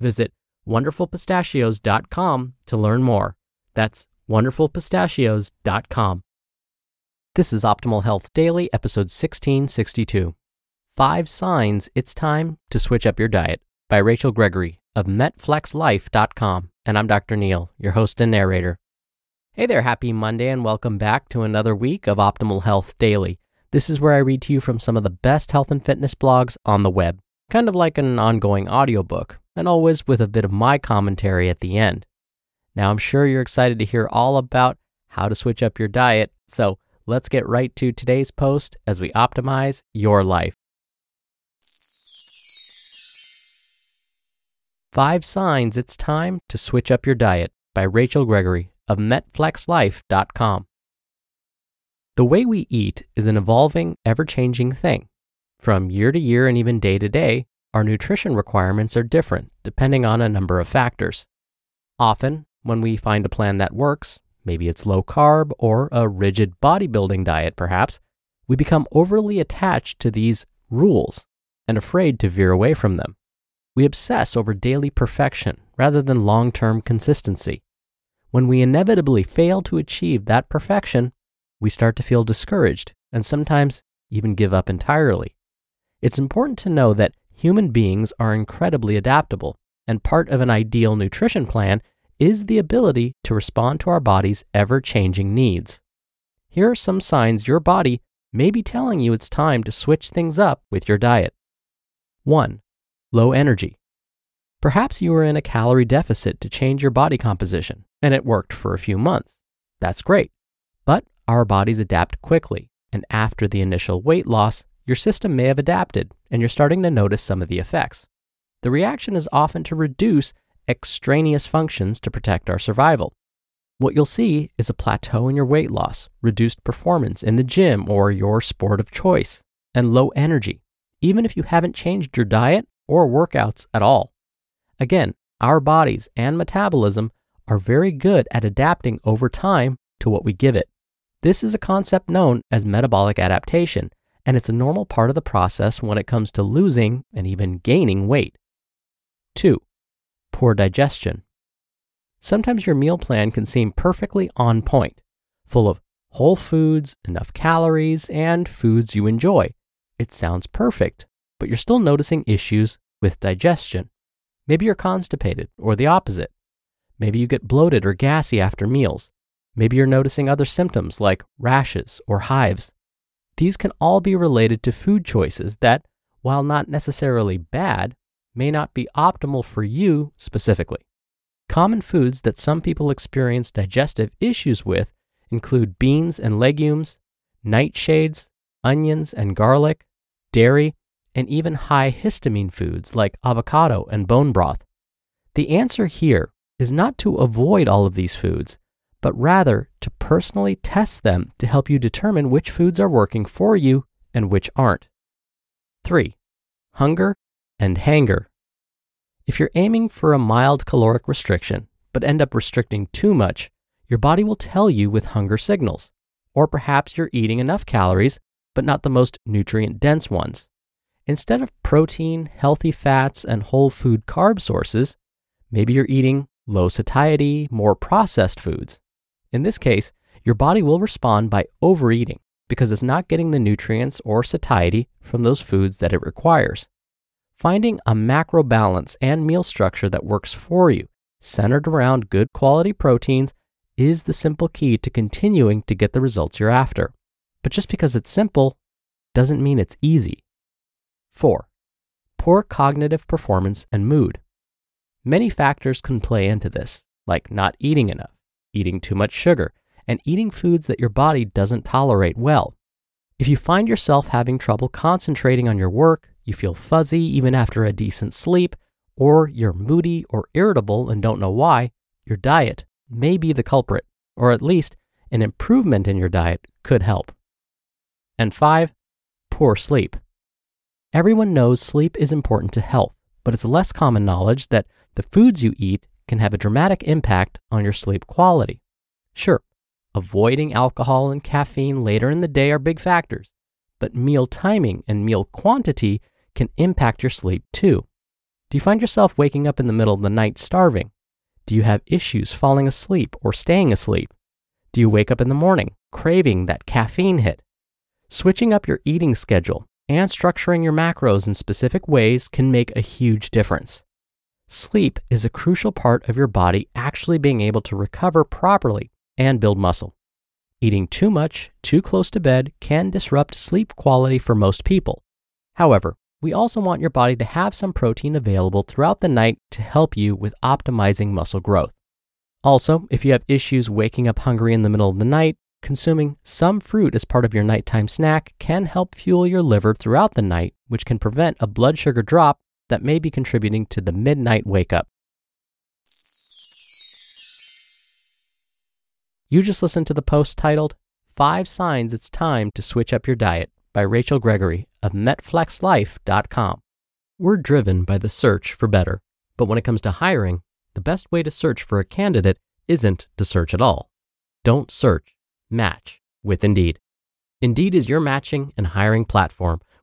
Visit wonderfulpistachios.com to learn more. That's wonderfulpistachios.com. This is Optimal Health Daily, episode 1662. Five Signs It's Time to Switch Up Your Diet by Rachel Gregory of MetFlexLife.com. And I'm Dr. Neal, your host and narrator. Hey there, happy Monday, and welcome back to another week of Optimal Health Daily. This is where I read to you from some of the best health and fitness blogs on the web, kind of like an ongoing audiobook, and always with a bit of my commentary at the end. Now, I'm sure you're excited to hear all about how to switch up your diet, so let's get right to today's post as we optimize your life. Five Signs It's Time to Switch Up Your Diet by Rachel Gregory of MetFlexLife.com. The way we eat is an evolving, ever changing thing. From year to year and even day to day, our nutrition requirements are different depending on a number of factors. Often, when we find a plan that works, maybe it's low carb or a rigid bodybuilding diet perhaps, we become overly attached to these rules and afraid to veer away from them. We obsess over daily perfection rather than long term consistency. When we inevitably fail to achieve that perfection, we start to feel discouraged and sometimes even give up entirely. It's important to know that human beings are incredibly adaptable, and part of an ideal nutrition plan is the ability to respond to our body's ever changing needs. Here are some signs your body may be telling you it's time to switch things up with your diet. 1. Low energy. Perhaps you were in a calorie deficit to change your body composition, and it worked for a few months. That's great. But our bodies adapt quickly, and after the initial weight loss, your system may have adapted and you're starting to notice some of the effects. The reaction is often to reduce extraneous functions to protect our survival. What you'll see is a plateau in your weight loss, reduced performance in the gym or your sport of choice, and low energy, even if you haven't changed your diet or workouts at all. Again, our bodies and metabolism are very good at adapting over time to what we give it. This is a concept known as metabolic adaptation, and it's a normal part of the process when it comes to losing and even gaining weight. 2. Poor digestion. Sometimes your meal plan can seem perfectly on point, full of whole foods, enough calories, and foods you enjoy. It sounds perfect, but you're still noticing issues with digestion. Maybe you're constipated or the opposite. Maybe you get bloated or gassy after meals. Maybe you're noticing other symptoms like rashes or hives. These can all be related to food choices that, while not necessarily bad, may not be optimal for you specifically. Common foods that some people experience digestive issues with include beans and legumes, nightshades, onions and garlic, dairy, and even high histamine foods like avocado and bone broth. The answer here is not to avoid all of these foods, but rather to personally test them to help you determine which foods are working for you and which aren't. 3. Hunger and hanger. If you're aiming for a mild caloric restriction, but end up restricting too much, your body will tell you with hunger signals. Or perhaps you're eating enough calories, but not the most nutrient dense ones. Instead of protein, healthy fats, and whole food carb sources, maybe you're eating low satiety, more processed foods. In this case, your body will respond by overeating because it's not getting the nutrients or satiety from those foods that it requires. Finding a macro balance and meal structure that works for you, centered around good quality proteins, is the simple key to continuing to get the results you're after. But just because it's simple doesn't mean it's easy. 4. Poor cognitive performance and mood. Many factors can play into this, like not eating enough, eating too much sugar, and eating foods that your body doesn't tolerate well. If you find yourself having trouble concentrating on your work, you feel fuzzy even after a decent sleep, or you're moody or irritable and don't know why, your diet may be the culprit, or at least an improvement in your diet could help. And five, poor sleep. Everyone knows sleep is important to health, but it's less common knowledge that the foods you eat can have a dramatic impact on your sleep quality. Sure, avoiding alcohol and caffeine later in the day are big factors, but meal timing and meal quantity can impact your sleep too. Do you find yourself waking up in the middle of the night starving? Do you have issues falling asleep or staying asleep? Do you wake up in the morning craving that caffeine hit? Switching up your eating schedule and structuring your macros in specific ways can make a huge difference. Sleep is a crucial part of your body actually being able to recover properly and build muscle. Eating too much, too close to bed can disrupt sleep quality for most people. However, we also want your body to have some protein available throughout the night to help you with optimizing muscle growth. Also, if you have issues waking up hungry in the middle of the night, consuming some fruit as part of your nighttime snack can help fuel your liver throughout the night, which can prevent a blood sugar drop that may be contributing to the midnight wake up. You just listened to the post titled Five Signs It's Time to Switch Up Your Diet by Rachel Gregory of MetFlexLife.com. We're driven by the search for better, but when it comes to hiring, the best way to search for a candidate isn't to search at all. Don't search, match with Indeed. Indeed is your matching and hiring platform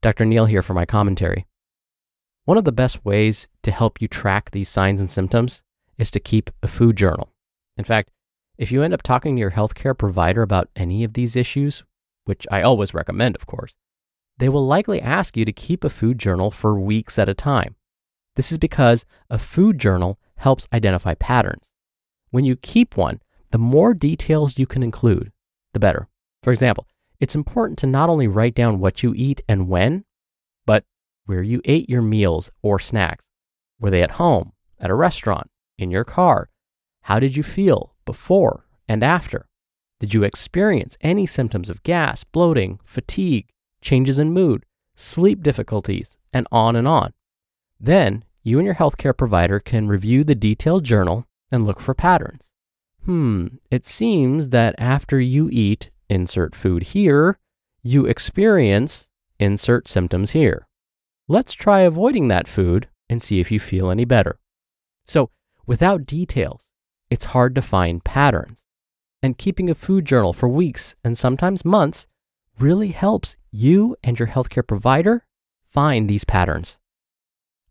Dr. Neal here for my commentary. One of the best ways to help you track these signs and symptoms is to keep a food journal. In fact, if you end up talking to your healthcare provider about any of these issues, which I always recommend, of course, they will likely ask you to keep a food journal for weeks at a time. This is because a food journal helps identify patterns. When you keep one, the more details you can include, the better. For example, it's important to not only write down what you eat and when, but where you ate your meals or snacks. Were they at home, at a restaurant, in your car? How did you feel before and after? Did you experience any symptoms of gas, bloating, fatigue, changes in mood, sleep difficulties, and on and on? Then you and your healthcare provider can review the detailed journal and look for patterns. Hmm, it seems that after you eat, insert food here, you experience, insert symptoms here. Let's try avoiding that food and see if you feel any better. So, without details, it's hard to find patterns and keeping a food journal for weeks and sometimes months really helps you and your healthcare provider find these patterns.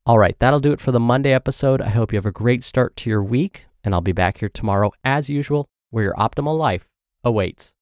All right, that'll do it for the Monday episode. I hope you have a great start to your week, and I'll be back here tomorrow as usual where your optimal life awaits.